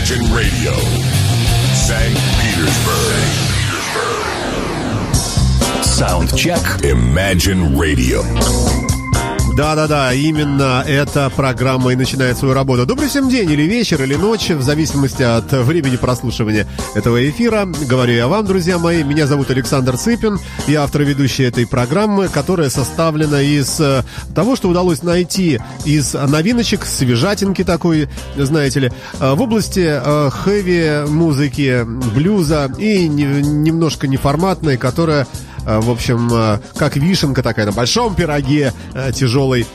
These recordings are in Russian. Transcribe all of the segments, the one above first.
Imagine Radio, St. Petersburg. Petersburg. Soundcheck. Imagine Radio. Да-да-да, именно эта программа и начинает свою работу. Добрый всем день, или вечер, или ночь, в зависимости от времени прослушивания этого эфира. Говорю я вам, друзья мои, меня зовут Александр Цыпин, я автор ведущей этой программы, которая составлена из э, того, что удалось найти из новиночек, свежатинки такой, знаете ли, э, в области э, хэви-музыки, блюза и немножко неформатной, которая в общем, э, как вишенка такая на большом пироге э, тяжелой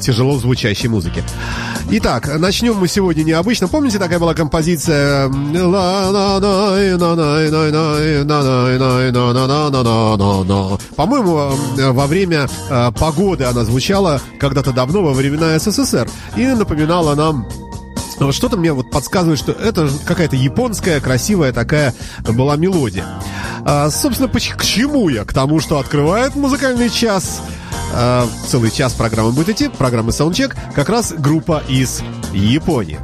тяжело звучащей музыки. Итак, начнем мы сегодня необычно. Помните, такая была композиция По-моему, во время погоды она звучала когда-то давно, во времена СССР. И напоминала нам но вот что-то мне вот подсказывает, что это какая-то японская красивая такая была мелодия. А, собственно, к чему я? К тому, что открывает музыкальный час. А, целый час программа будет идти, программы Soundcheck, как раз группа из Японии.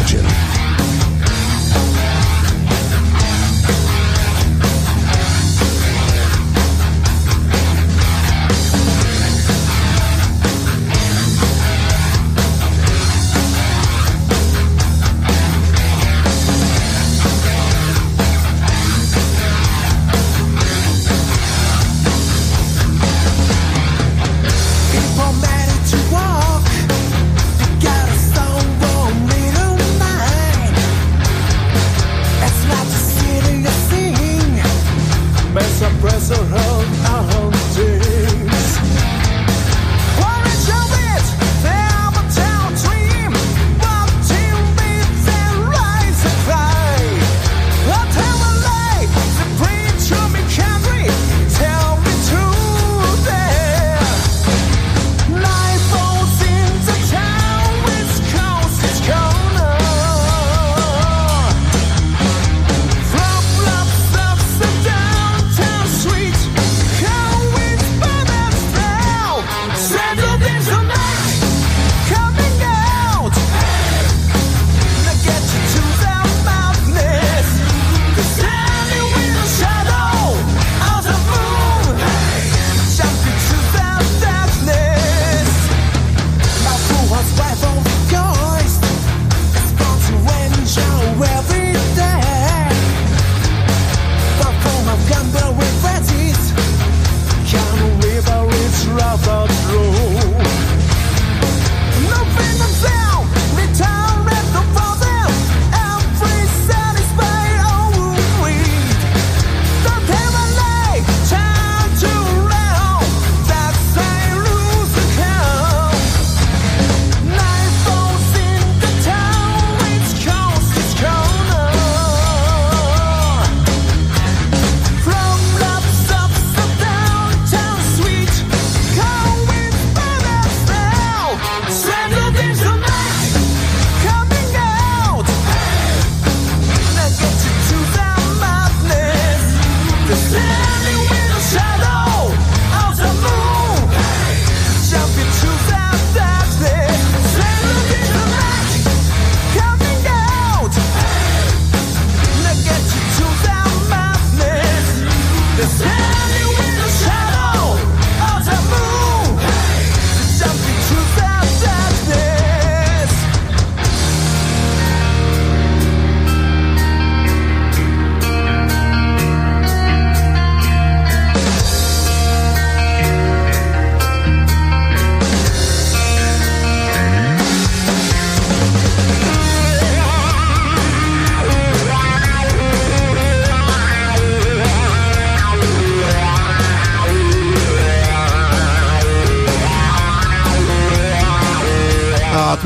Imagine.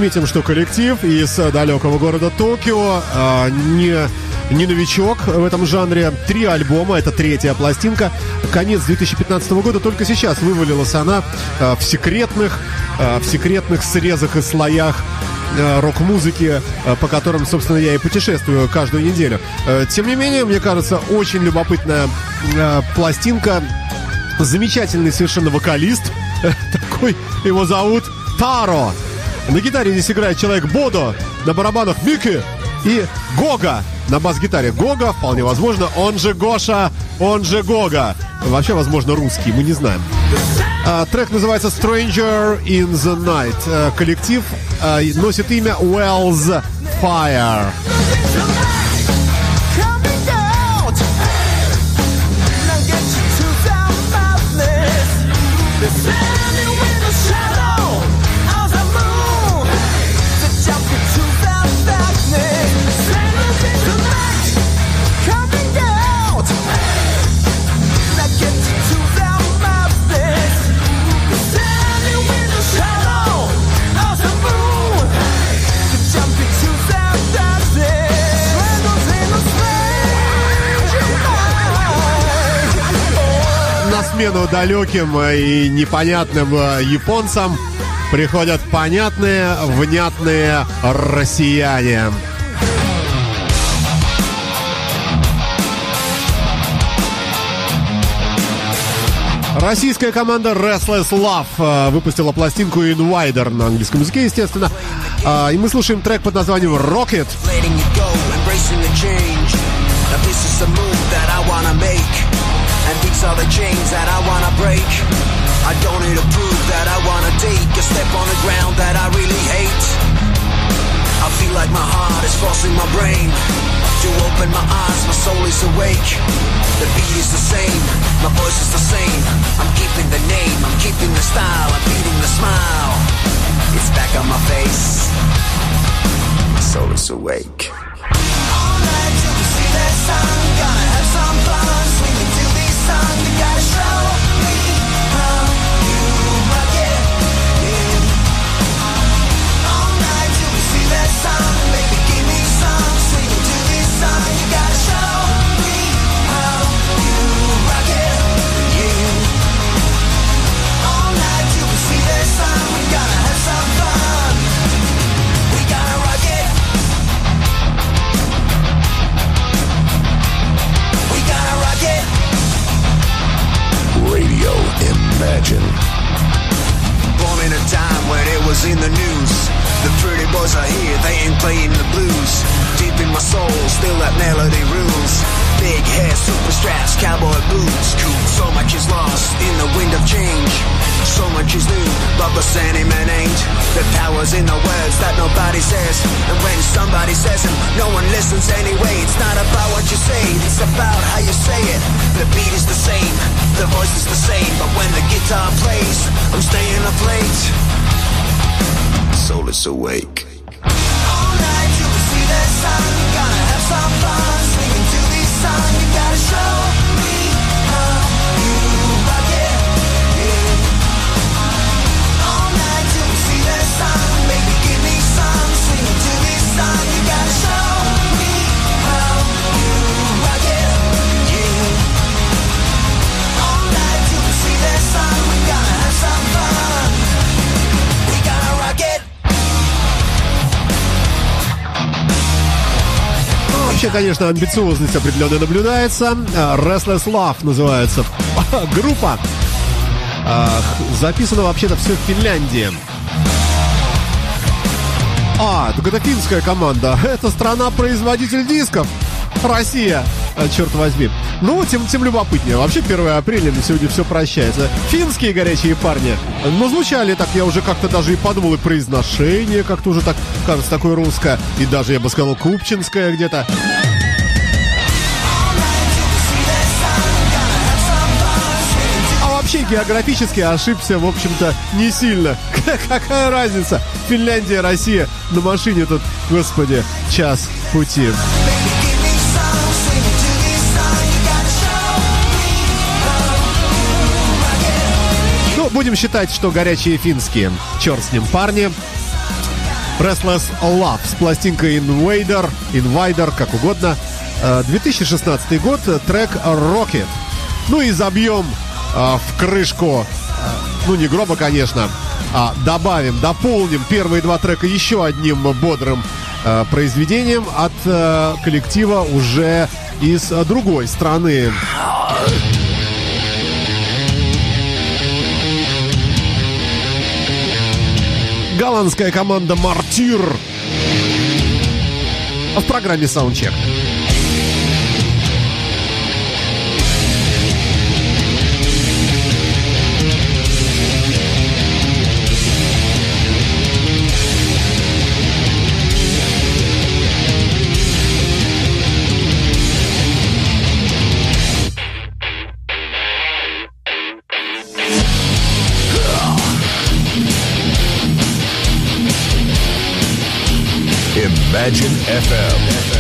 Отметим, что коллектив из далекого города Токио а, не, не новичок в этом жанре. Три альбома, это третья пластинка. Конец 2015 года, только сейчас вывалилась она а, в секретных, в секретных срезах и слоях рок-музыки, по которым, собственно, я и путешествую каждую неделю. Тем не менее, мне кажется, очень любопытная пластинка. Замечательный совершенно вокалист. Такой его зовут Таро. На гитаре здесь играет человек Бодо, на барабанах Мики и Гога на бас-гитаре. Гога, вполне возможно, он же Гоша, он же Гога. Вообще, возможно, русский, мы не знаем. А, трек называется Stranger in the Night. А, коллектив а, носит имя Wells Fire. Смену далеким и непонятным э, японцам приходят понятные, внятные россияне. Российская команда Restless Love э, выпустила пластинку In Wider на английском языке, естественно. И мы слушаем трек под названием Rocket. And these are the chains that I wanna break. I don't need to prove that I wanna take A step on the ground that I really hate. I feel like my heart is forcing my brain. To open my eyes, my soul is awake. The beat is the same, my voice is the same. I'm keeping the name, I'm keeping the style I'm beating the smile. It's back on my face. My soul is awake конечно, амбициозность определенно наблюдается. А, Restless Love называется группа. Записано вообще-то все в Финляндии. А, так это финская команда. Это страна-производитель дисков. Россия, а, черт возьми. Ну, тем, тем любопытнее. Вообще 1 апреля на сегодня все прощается. Финские горячие парни. Ну, звучали так, я уже как-то даже и подумал, и произношение как-то уже так, кажется, такое русское. И даже, я бы сказал, купчинское где-то. Вообще географически ошибся, в общем-то, не сильно. Какая разница? Финляндия, Россия. На машине тут, господи, час пути. Ну, будем считать, что горячие финские. Черт с ним, парни. Restless Love с пластинкой Invader, Invader, как угодно. 2016 э, год, трек Rocket. Ну и забьем в крышку, э, ну не гроба, конечно, а добавим, дополним первые два трека еще одним бодрым произведением от коллектива уже из другой страны. голландская команда «Мартир» в программе «Саундчек». Imagine FM.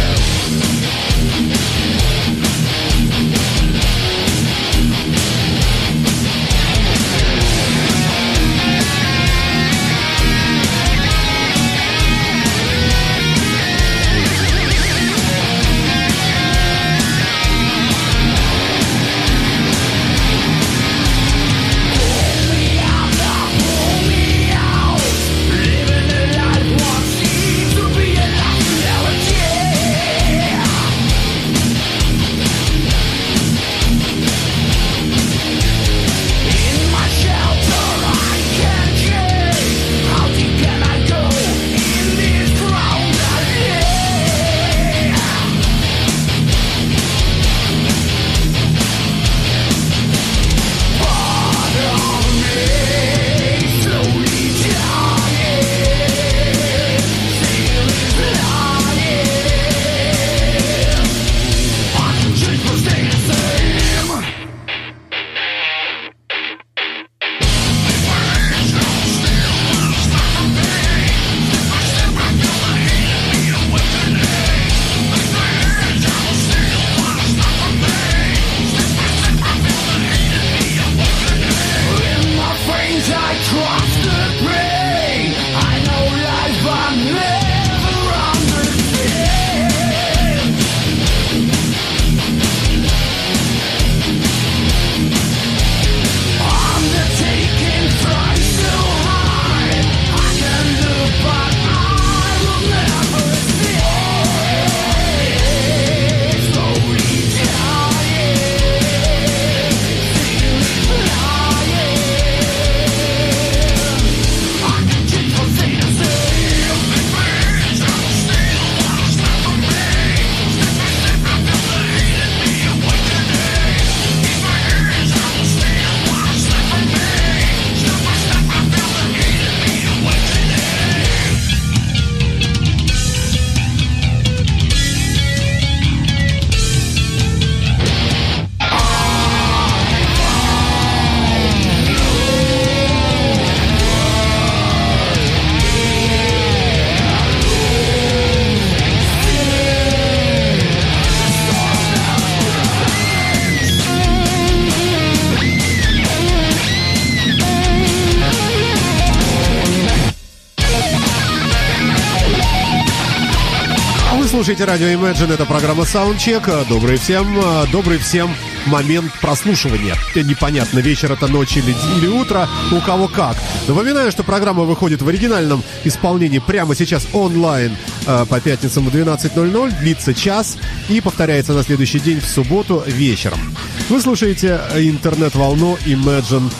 Слушаете радио Imagine, это программа Soundcheck. Добрый всем, добрый всем момент прослушивания. Непонятно, вечер это ночь или, или утро, у кого как. Напоминаю, что программа выходит в оригинальном исполнении прямо сейчас онлайн э, по пятницам в 12.00, длится час и повторяется на следующий день в субботу вечером. Вы слушаете интернет-волну Imagine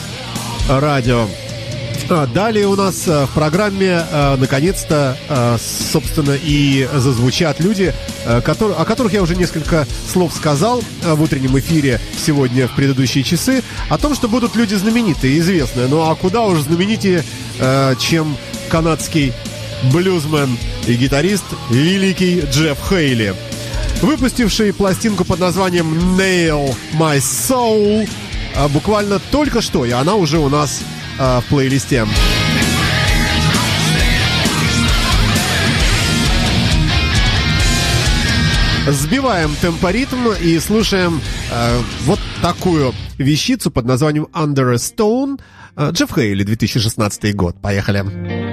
Radio. А, далее у нас э, в программе э, наконец-то, э, собственно, и зазвучат люди, о которых я уже несколько слов сказал в утреннем эфире сегодня в предыдущие часы, о том, что будут люди знаменитые, известные. Ну а куда уж знаменитее, чем канадский блюзмен и гитарист великий Джефф Хейли, выпустивший пластинку под названием Nail My Soul буквально только что, и она уже у нас э, в плейлисте. Сбиваем темпоритм и слушаем э, вот такую вещицу под названием Under a Stone. Э, Джефф Хейли, 2016 год. Поехали. Поехали.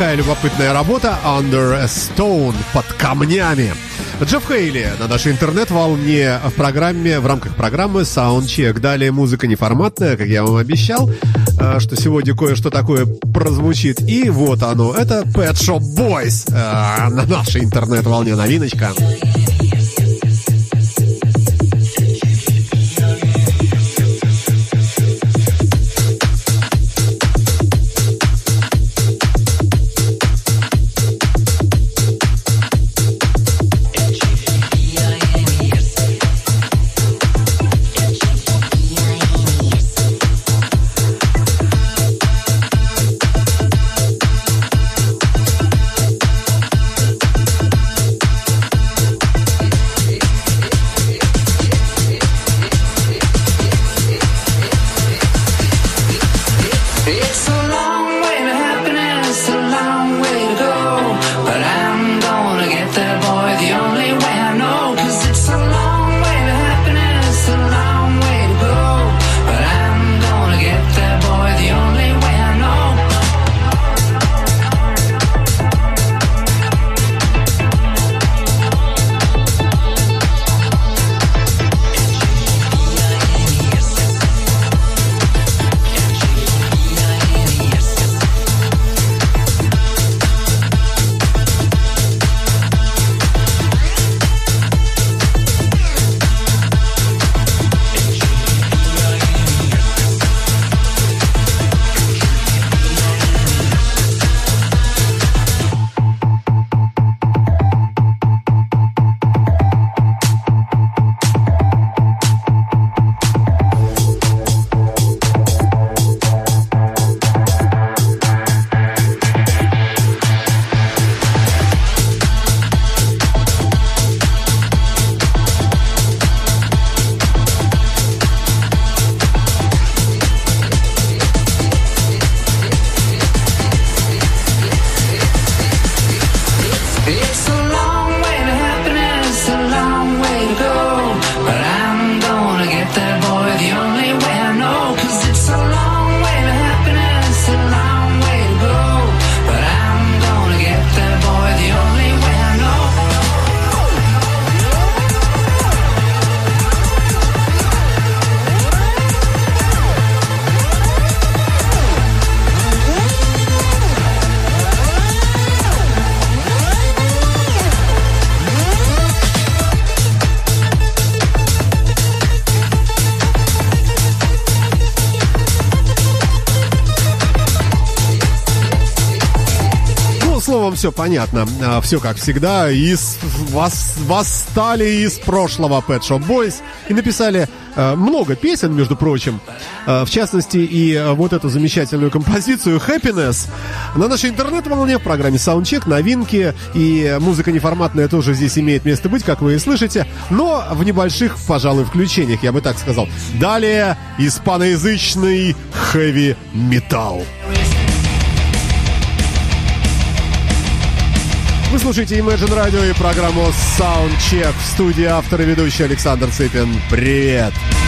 такая любопытная работа Under a Stone под камнями. Джефф Хейли на нашей интернет-волне в программе, в рамках программы Soundcheck. Далее музыка неформатная, как я вам обещал, э, что сегодня кое-что такое прозвучит. И вот оно, это Pet Shop Boys э, на нашей интернет-волне новиночка. Новиночка. Все понятно. Все как всегда. Из, вас, восстали из прошлого Pet Shop Boys и написали э, много песен, между прочим. Э, в частности, и э, вот эту замечательную композицию Happiness на нашей интернет-волне в программе Soundcheck, новинки и музыка неформатная тоже здесь имеет место быть, как вы и слышите, но в небольших, пожалуй, включениях, я бы так сказал. Далее испаноязычный хэви-металл. Вы слушаете Imagine Radio и программу Soundcheck в студии автор и ведущий Александр Цыпин. Привет! No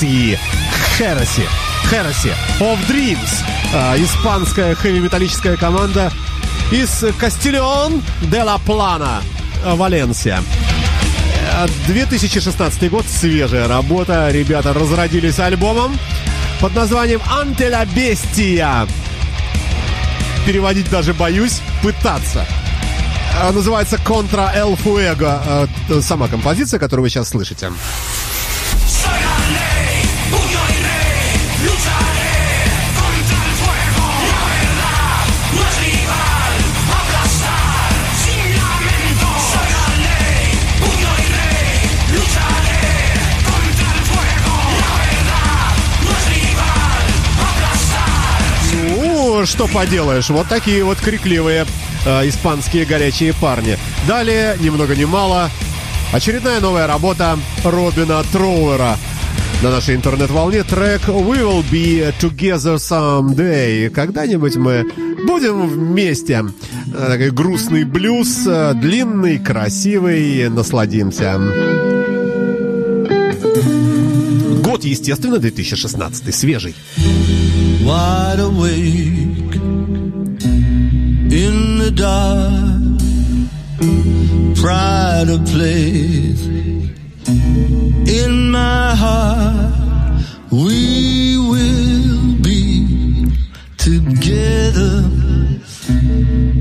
Heresy. Heresy. Heresy of Dreams. А, испанская хэви-металлическая команда из Кастильон де ла Плана, а, Валенсия. А, 2016 год, свежая работа. Ребята разродились альбомом под названием «Ante la Bestia». Переводить даже боюсь, пытаться. А, Называется «Contra el Fuego». а, т- Сама композиция, которую вы сейчас слышите. Что поделаешь, вот такие вот крикливые э, испанские горячие парни. Далее, ни много ни мало, очередная новая работа Робина Троуэра. На нашей интернет-волне трек «We will be together someday». Когда-нибудь мы будем вместе. Э, Такой грустный блюз, э, длинный, красивый, насладимся. Год, естественно, 2016, свежий. wide awake dark. Pride of place in my heart. We will be together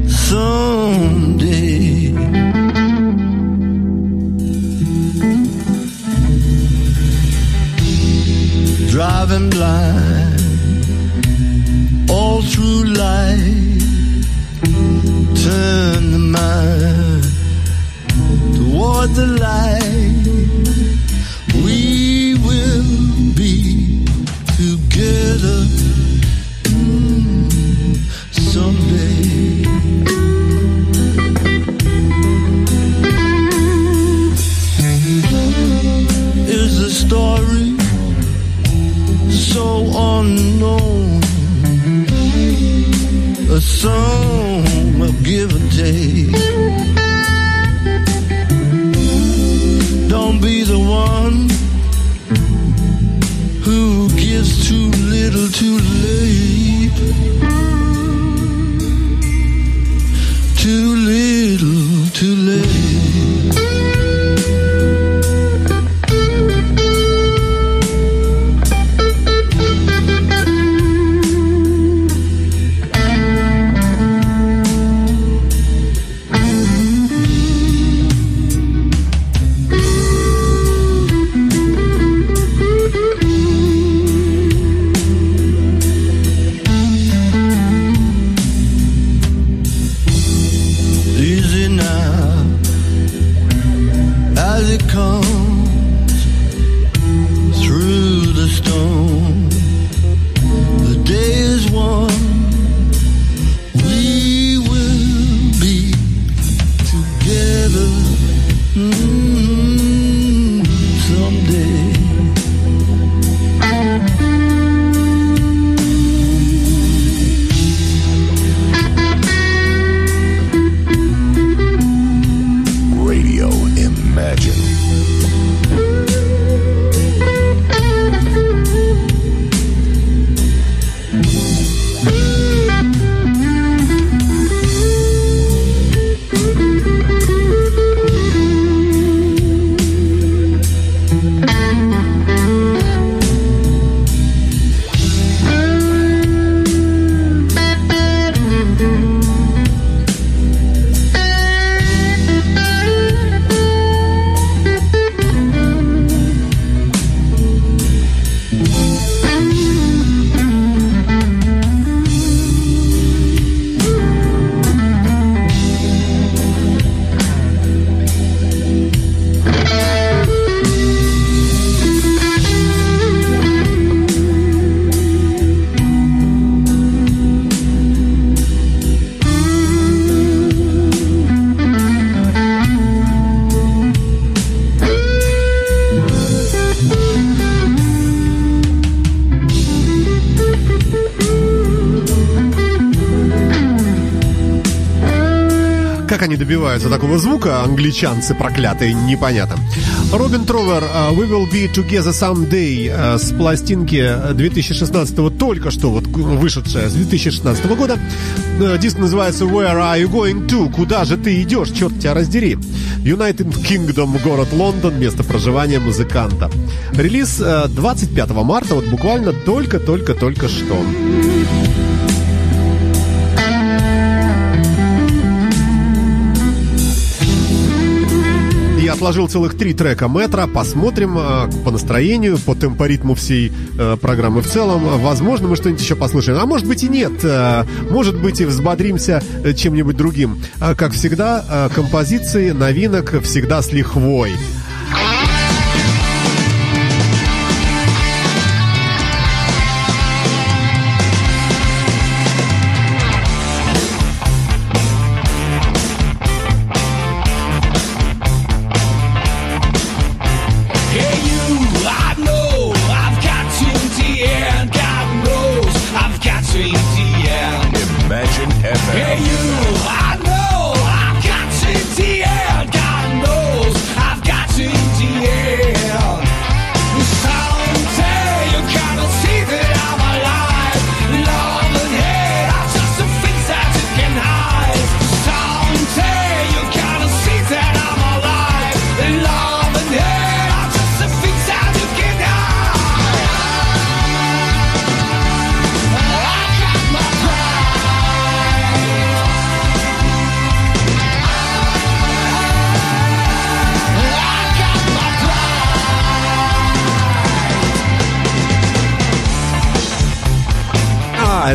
someday. Driving blind all through life. The light. Добиваются такого звука, англичанцы проклятые, непонятно. Робин Тровер, э, We Will Be Together Someday э, с пластинки 2016 только что вот вышедшая с 2016 года. Э, Диск называется Where Are You Going To? Куда же ты идешь? Черт тебя раздери. United Kingdom, город Лондон, место проживания музыканта. Релиз э, 25 марта, вот буквально только-только-только что. Я отложил целых три трека метра. Посмотрим э, по настроению, по темпоритму всей э, программы в целом. Возможно, мы что-нибудь еще послушаем. А может быть и нет. Э, может быть и взбодримся чем-нибудь другим. А, как всегда, композиции, новинок всегда с лихвой.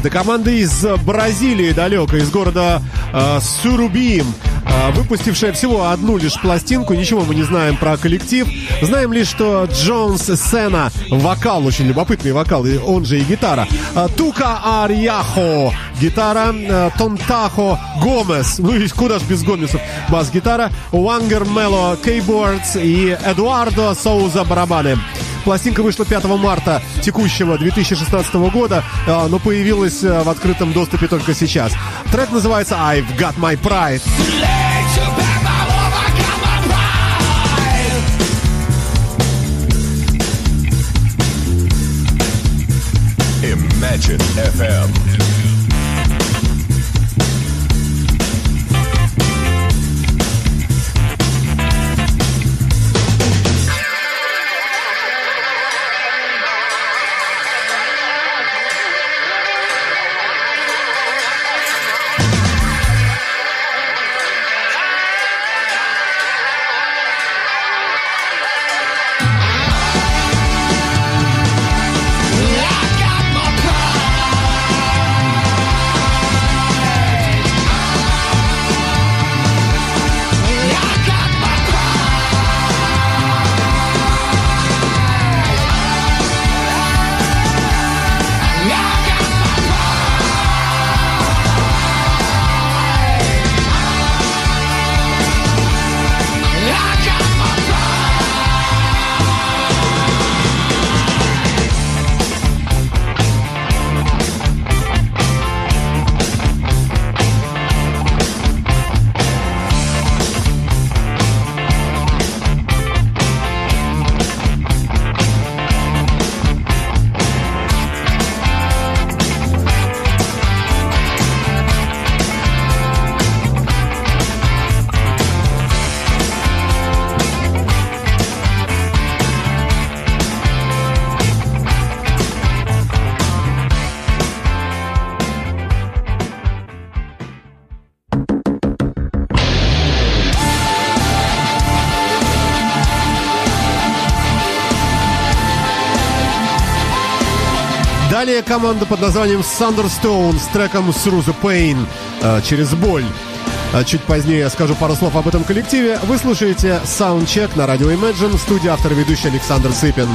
Это команда из Бразилии далеко, из города э, Сурубим, э, выпустившая всего одну лишь пластинку. Ничего мы не знаем про коллектив. Знаем лишь, что Джонс Сена, вокал, очень любопытный вокал, и он же и гитара. Э, Тука Арьяхо, гитара. Э, Тонтахо Гомес, ну и куда ж без Гомесов, бас-гитара. Уангер Мело Кейбордс и Эдуардо Соуза барабаны. Пластинка вышла 5 марта текущего 2016 года, э, но появилась э, в открытом доступе только сейчас. Трек называется I've Got My Pride. Legs are Далее команда под названием Thunderstone с треком Through the Pain э, через боль. А Чуть позднее я скажу пару слов об этом коллективе. Вы слушаете Soundcheck на радио Imagine в студии автор ведущий Александр Сыпин.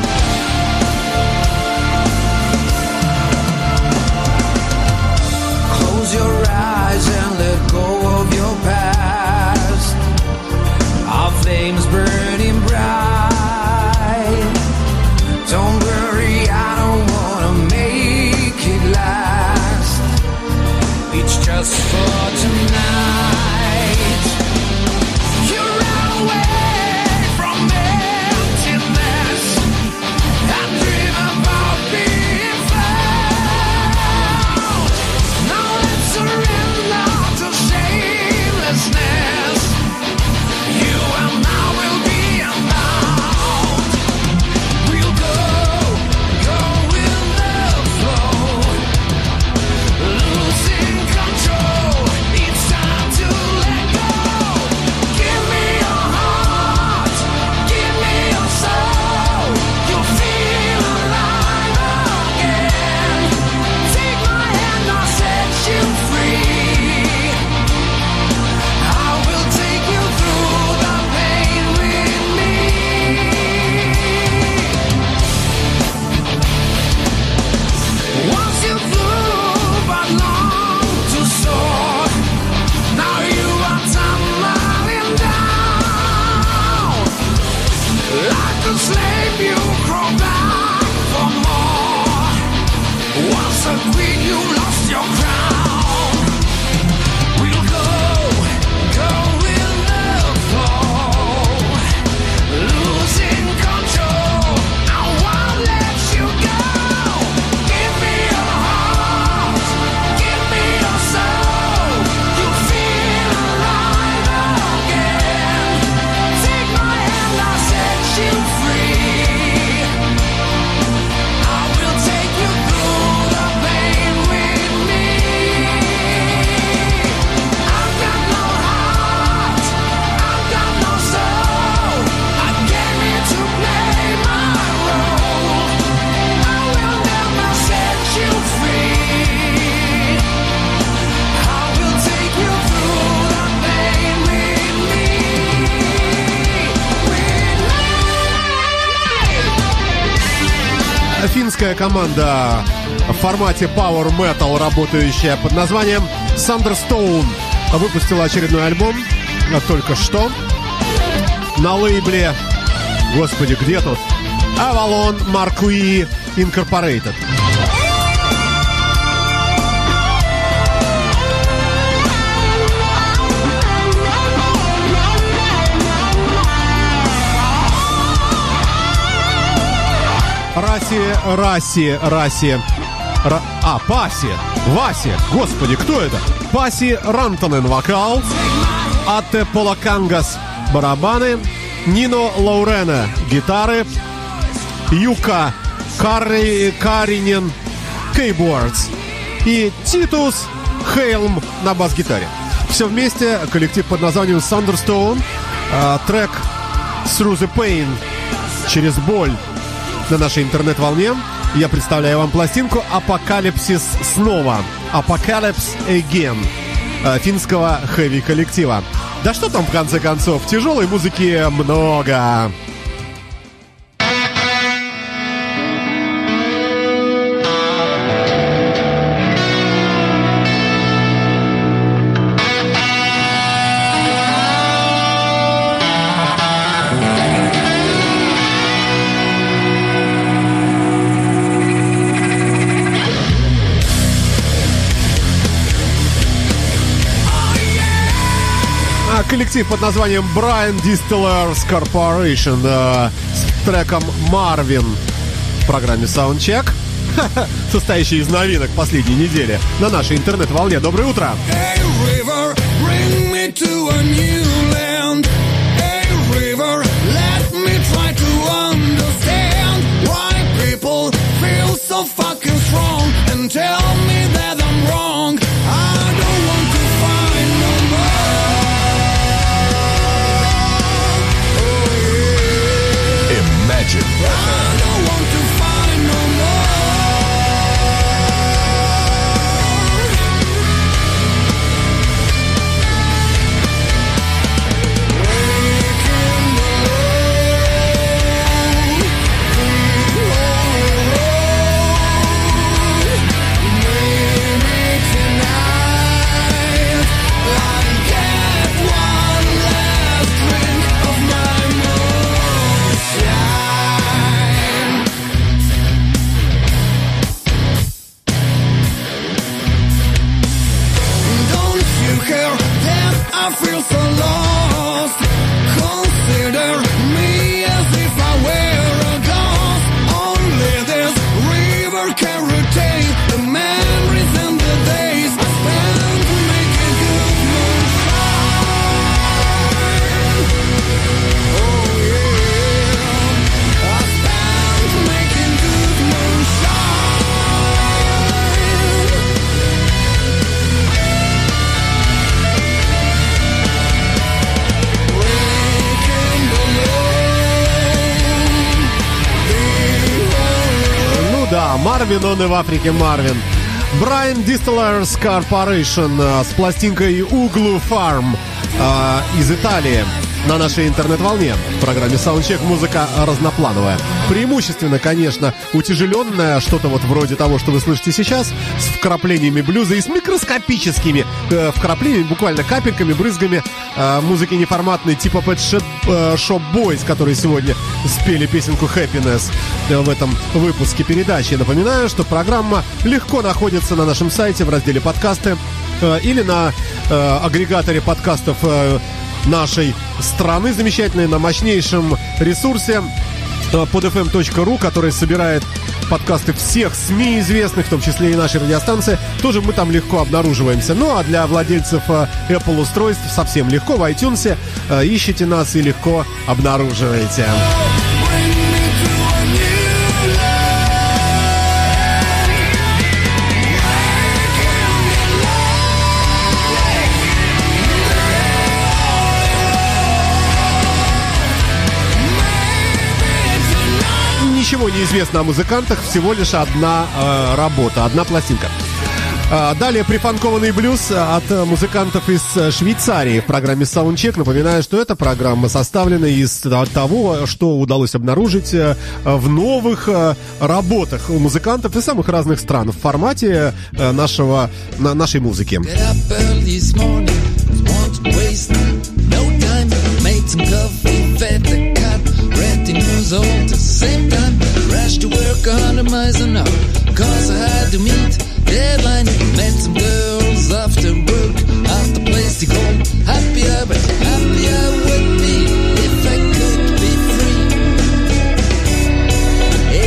Финская команда в формате Power Metal, работающая под названием Thunderstone, выпустила очередной альбом а, только что на лейбле, господи, где тут? Avalon Marquis Incorporated. Раси, Раси, Раси. Ра- а, Паси. Васи. Господи, кто это? Паси Рантонен вокал. Ате Полакангас барабаны. Нино Лаурена гитары. Юка Карри, Каринен кейбордс. И Титус Хейлм на бас-гитаре. Все вместе коллектив под названием Thunderstone. а, трек Through the Pain через боль на нашей интернет-волне. Я представляю вам пластинку «Апокалипсис снова». «Apocalypse Again» э, финского хэви-коллектива. Да что там в конце концов, тяжелой музыки много. Коллектив под названием Brian Distillers Corporation э, с треком Marvin в программе Soundcheck, состоящий из новинок последней недели на нашей интернет-волне. Доброе утро! Hey river, bring me to a new land. Hey river, let me try to understand why people feel so fucking strong and tell me that да, Марвин, он и в Африке Марвин. Brian Distillers Corporation э, с пластинкой Углу Farm э, из Италии на нашей интернет-волне. В программе Soundcheck музыка разноплановая. Преимущественно, конечно, утяжеленная, что-то вот вроде того, что вы слышите сейчас, с вкраплениями блюза и с микроскопическими э, вкраплениями, буквально капельками, брызгами э, музыки неформатной типа Pet Shop, э, Shop Boys, которые сегодня спели песенку Happiness в этом выпуске передачи. Напоминаю, что программа легко находится на нашем сайте в разделе подкасты э, или на э, агрегаторе подкастов э, нашей страны замечательной, на мощнейшем ресурсе э, podfm.ru, который собирает подкасты всех СМИ известных, в том числе и нашей радиостанции. Тоже мы там легко обнаруживаемся. Ну а для владельцев э, Apple устройств совсем легко. В iTunes э, ищите нас и легко обнаруживаете. Ничего не известно о музыкантах, всего лишь одна э, работа, одна пластинка. А, Далее прифанкованный блюз от э, музыкантов из э, Швейцарии в программе Soundcheck. Напоминаю, что эта программа составлена из того, что удалось обнаружить э, в новых э, работах у музыкантов из самых разных стран в формате э, нашего, на- нашей музыки. Made some. Rushed to work a hundred miles an hour, cause I had to meet deadline. Met some girls after work, at the place to go. Happier, but happier would be if I could be free.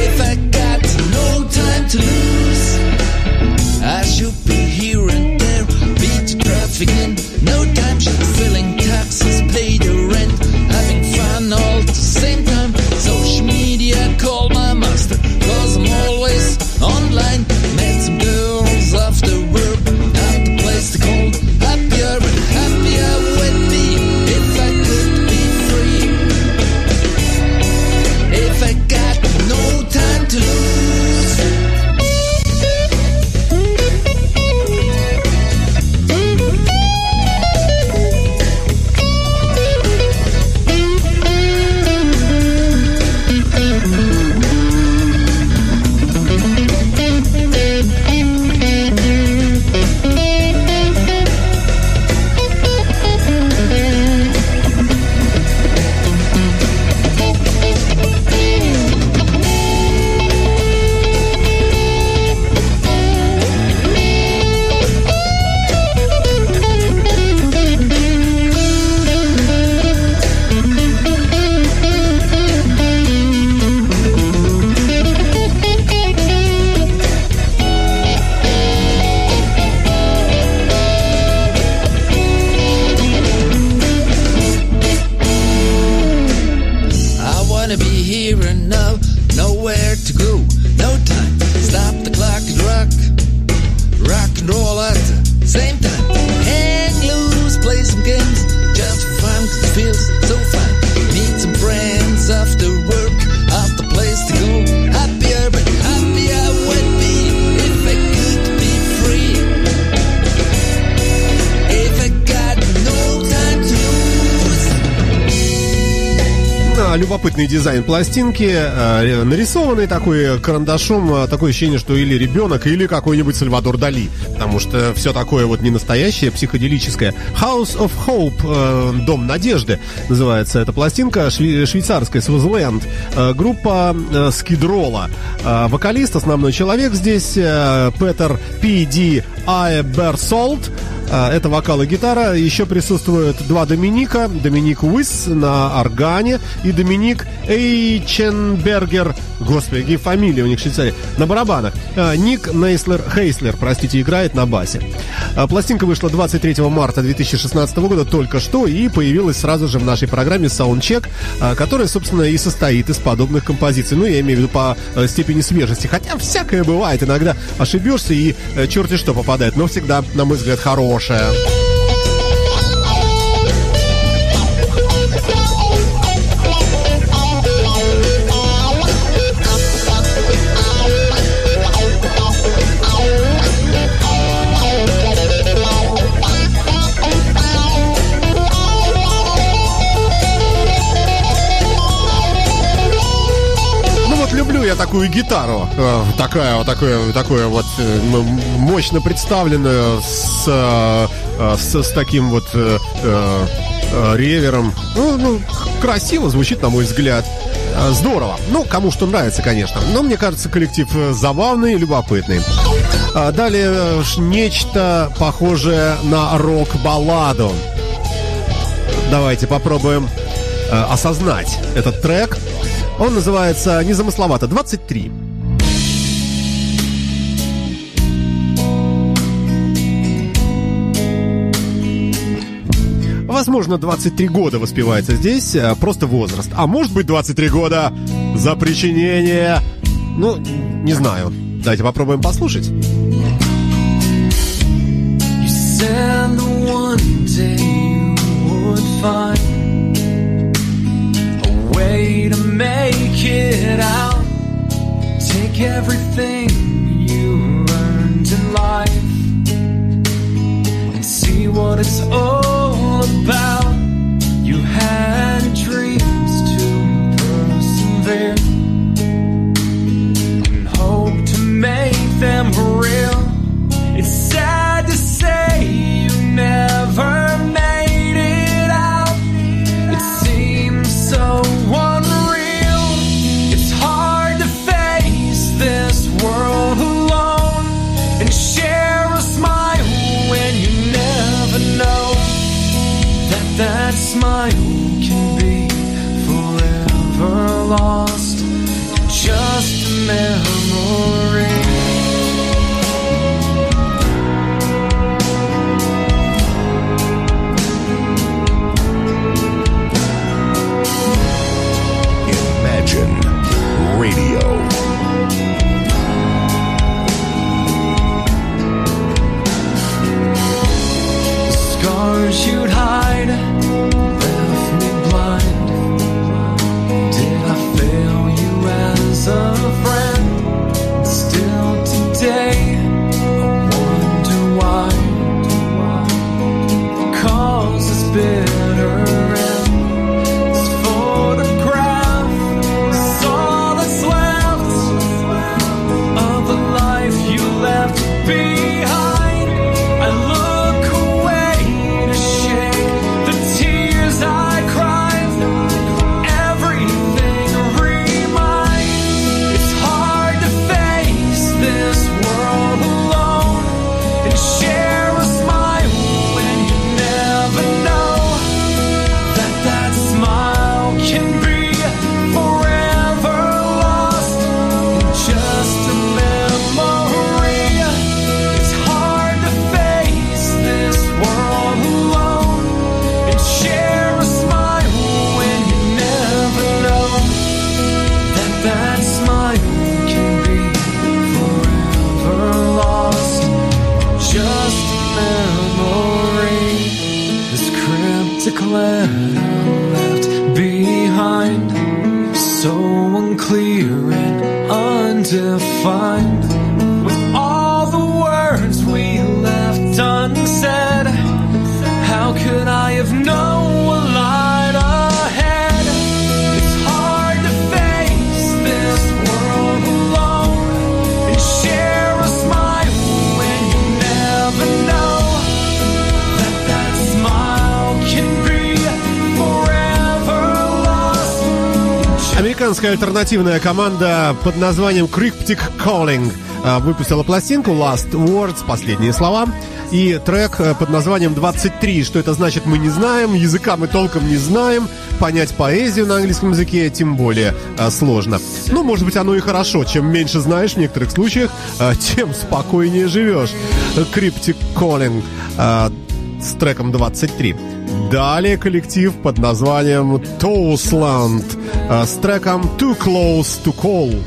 If I got no time to lose. Любопытный дизайн пластинки, э, нарисованный такой карандашом, а, такое ощущение, что или ребенок, или какой-нибудь Сальвадор Дали, потому что все такое вот не настоящее, психоделическое. House of Hope, э, Дом Надежды, называется эта пластинка, шве- швейцарская, Свазленд, э, группа э, Скидрола. Э, Вокалист, основной человек здесь, э, Петер Пи Ди Айберсолт, а, Это вокал и гитара. Еще присутствуют два Доминика. Доминик Уис на органе и Доминик Эйченбергер. Господи, какие фамилии у них в Швейцарии. На барабанах. А, Ник Нейслер Хейслер, простите, играет на басе. А, Пластинка вышла 23 марта 2016 года только что и появилась сразу же в нашей программе Soundcheck, а, которая, собственно, и состоит из подобных композиций. Ну, я имею в виду по э, степени свежести. Хотя всякое бывает. Иногда ошибешься и э, черти что попадает. Но всегда, на мой взгляд, хорошее. Ну я такую гитару, э, такая вот такое, такое вот э, мощно представленную с, э, с, с таким вот ревером. Ну, ну, красиво звучит, на мой взгляд. Здорово. Ну, кому что нравится, конечно. Но мне кажется, коллектив забавный, любопытный. А далее нечто похожее на рок-балладу. Давайте попробуем осознать этот трек. Он называется незамысловато 23. Возможно, 23 года воспевается здесь, э, просто возраст. А может быть 23 года за причинение... Ну, не знаю. Давайте попробуем послушать. You way to make it out. Take everything you learned in life and see what it's all about. You had dreams to persevere and hope to make them real. Long. Lost. Американская альтернативная команда под названием Cryptic Calling а, выпустила пластинку Last Words, последние слова, и трек э, под названием 23. Что это значит, мы не знаем, языка мы толком не знаем, понять поэзию на английском языке тем более а, сложно. Ну, может быть, оно и хорошо. Чем меньше знаешь в некоторых случаях, а, тем спокойнее живешь. Cryptic Calling с треком 23. Далее коллектив под названием Toastland а, с треком Too Close to Call.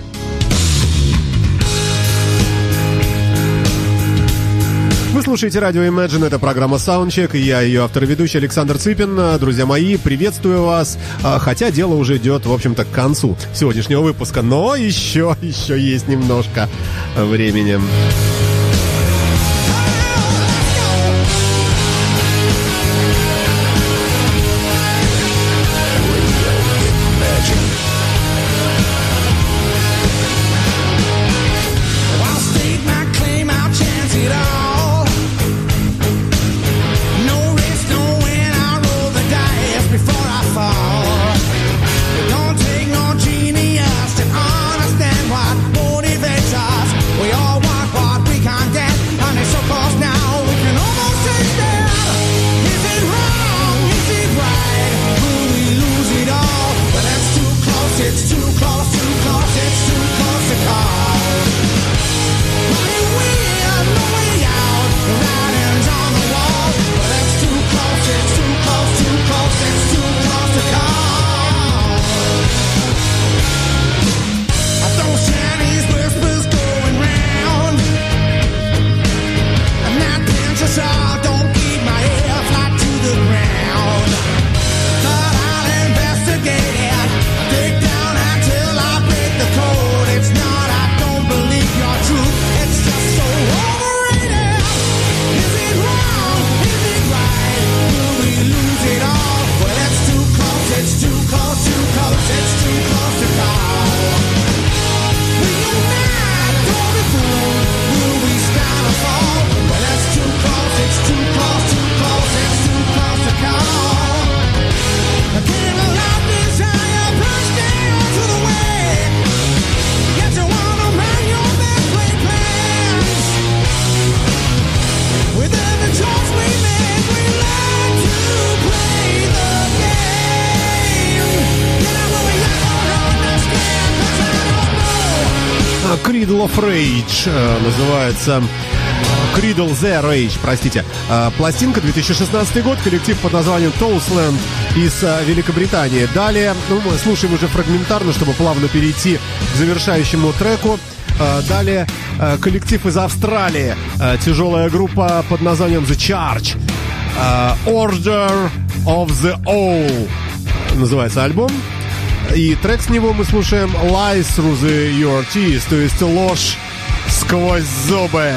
Вы слушаете радио Imagine, это программа Soundcheck, и я ее автор и ведущий Александр Цыпин. А, Друзья мои, приветствую вас, А, хотя дело уже идет, в общем-то, к концу сегодняшнего выпуска, но еще, еще есть немножко времени. Rage э, называется. Cradle the Rage, простите. Э, Пластинка 2016 год, коллектив под названием Tollsland из э, Великобритании. Далее, ну, мы слушаем уже фрагментарно, чтобы плавно перейти к завершающему треку. Далее коллектив из Австралии. Тяжелая группа под названием The Charge. Order of the All называется альбом. И трек с него мы слушаем Lies Through the Your Teeth, то есть ложь сквозь зубы.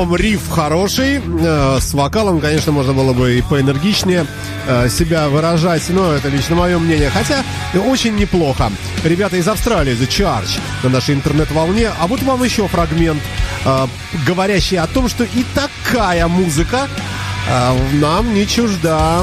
Словом, риф хороший. э, С вокалом, конечно, можно было бы и поэнергичнее э, себя выражать. Но это лично мое мнение. Хотя очень неплохо. Ребята из Австралии, The Charge, на нашей интернет-волне. А вот вам еще фрагмент, э, говорящий о том, что и такая музыка нам не чужда.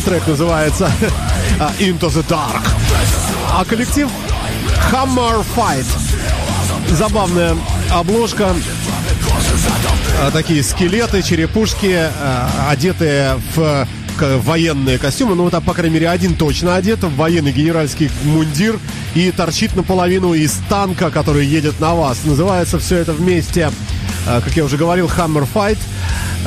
Трек называется а, Into the Dark. А коллектив Hammer Fight. Забавная обложка. А, Такие скелеты, черепушки, а, одетые в военные костюмы. Ну, а, по крайней мере, один точно одет в военный генеральский мундир и торчит наполовину из танка, который едет на вас. Называется все это вместе, как я уже говорил, Hammer Fight.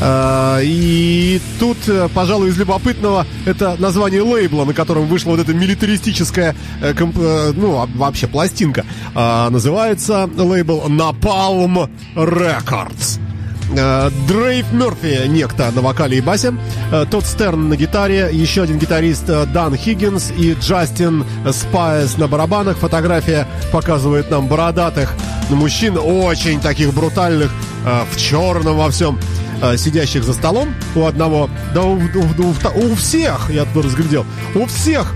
А, И тут, э, пожалуй, из любопытного это название лейбла, на котором вышла вот эта милитаристическая, э, э, ну, а- вообще пластинка. А, Называется лейбл Napalm Records. Дейв Мерфи, некто на вокале и басе, Тодд Стерн на гитаре, еще один гитарист Дан Хиггинс и Джастин Спайс на барабанах. Фотография показывает нам бородатых мужчин, очень таких брутальных, в черном во всем, э, сидящих за столом у одного, да у, у- у- у всех, я тут разглядел, у всех,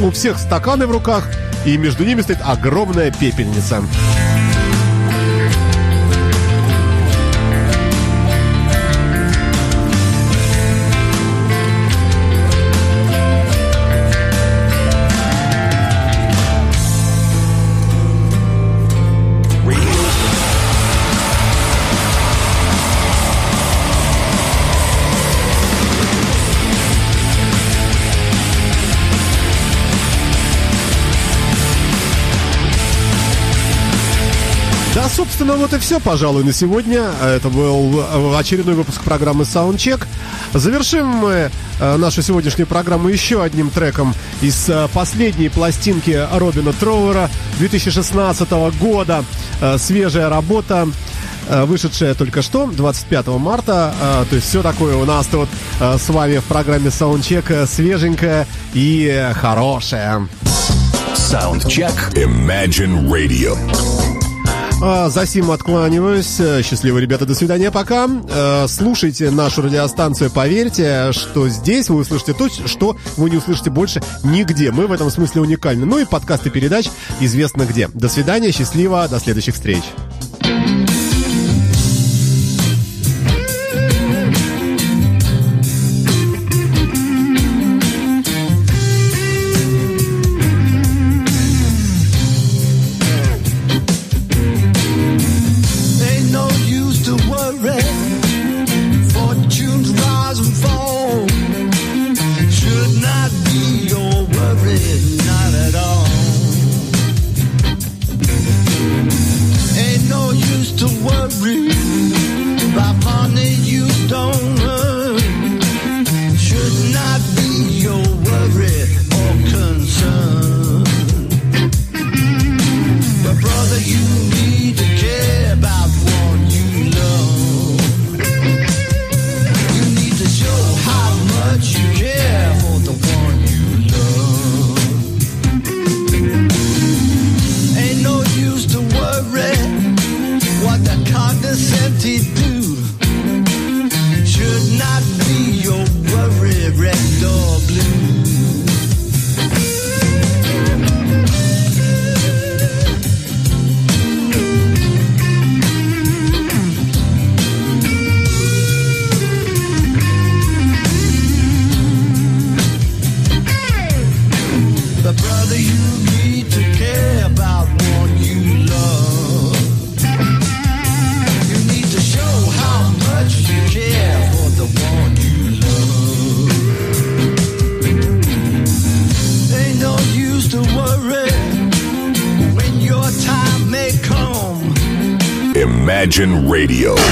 у всех стаканы в руках, и между ними стоит огромная пепельница. Собственно, вот и все, пожалуй, на сегодня. Это был очередной выпуск программы Soundcheck. Завершим мы э, нашу сегодняшнюю программу еще одним треком из э, последней пластинки Робина Троуэра 2016 года. Э, Свежая работа вышедшая только что, 25 марта. То есть все такое у нас тут с вами в программе Soundcheck свеженькое и хорошее. Soundcheck. Imagine Radio. А, За сим откланиваюсь. Э, Счастливо, ребята, до свидания, пока. Э, Слушайте нашу радиостанцию, поверьте, что здесь вы услышите то, что вы не услышите больше нигде. Мы в этом смысле уникальны. Ну и подкасты передач известно где. До свидания, счастливо, до следующих встреч. Radio,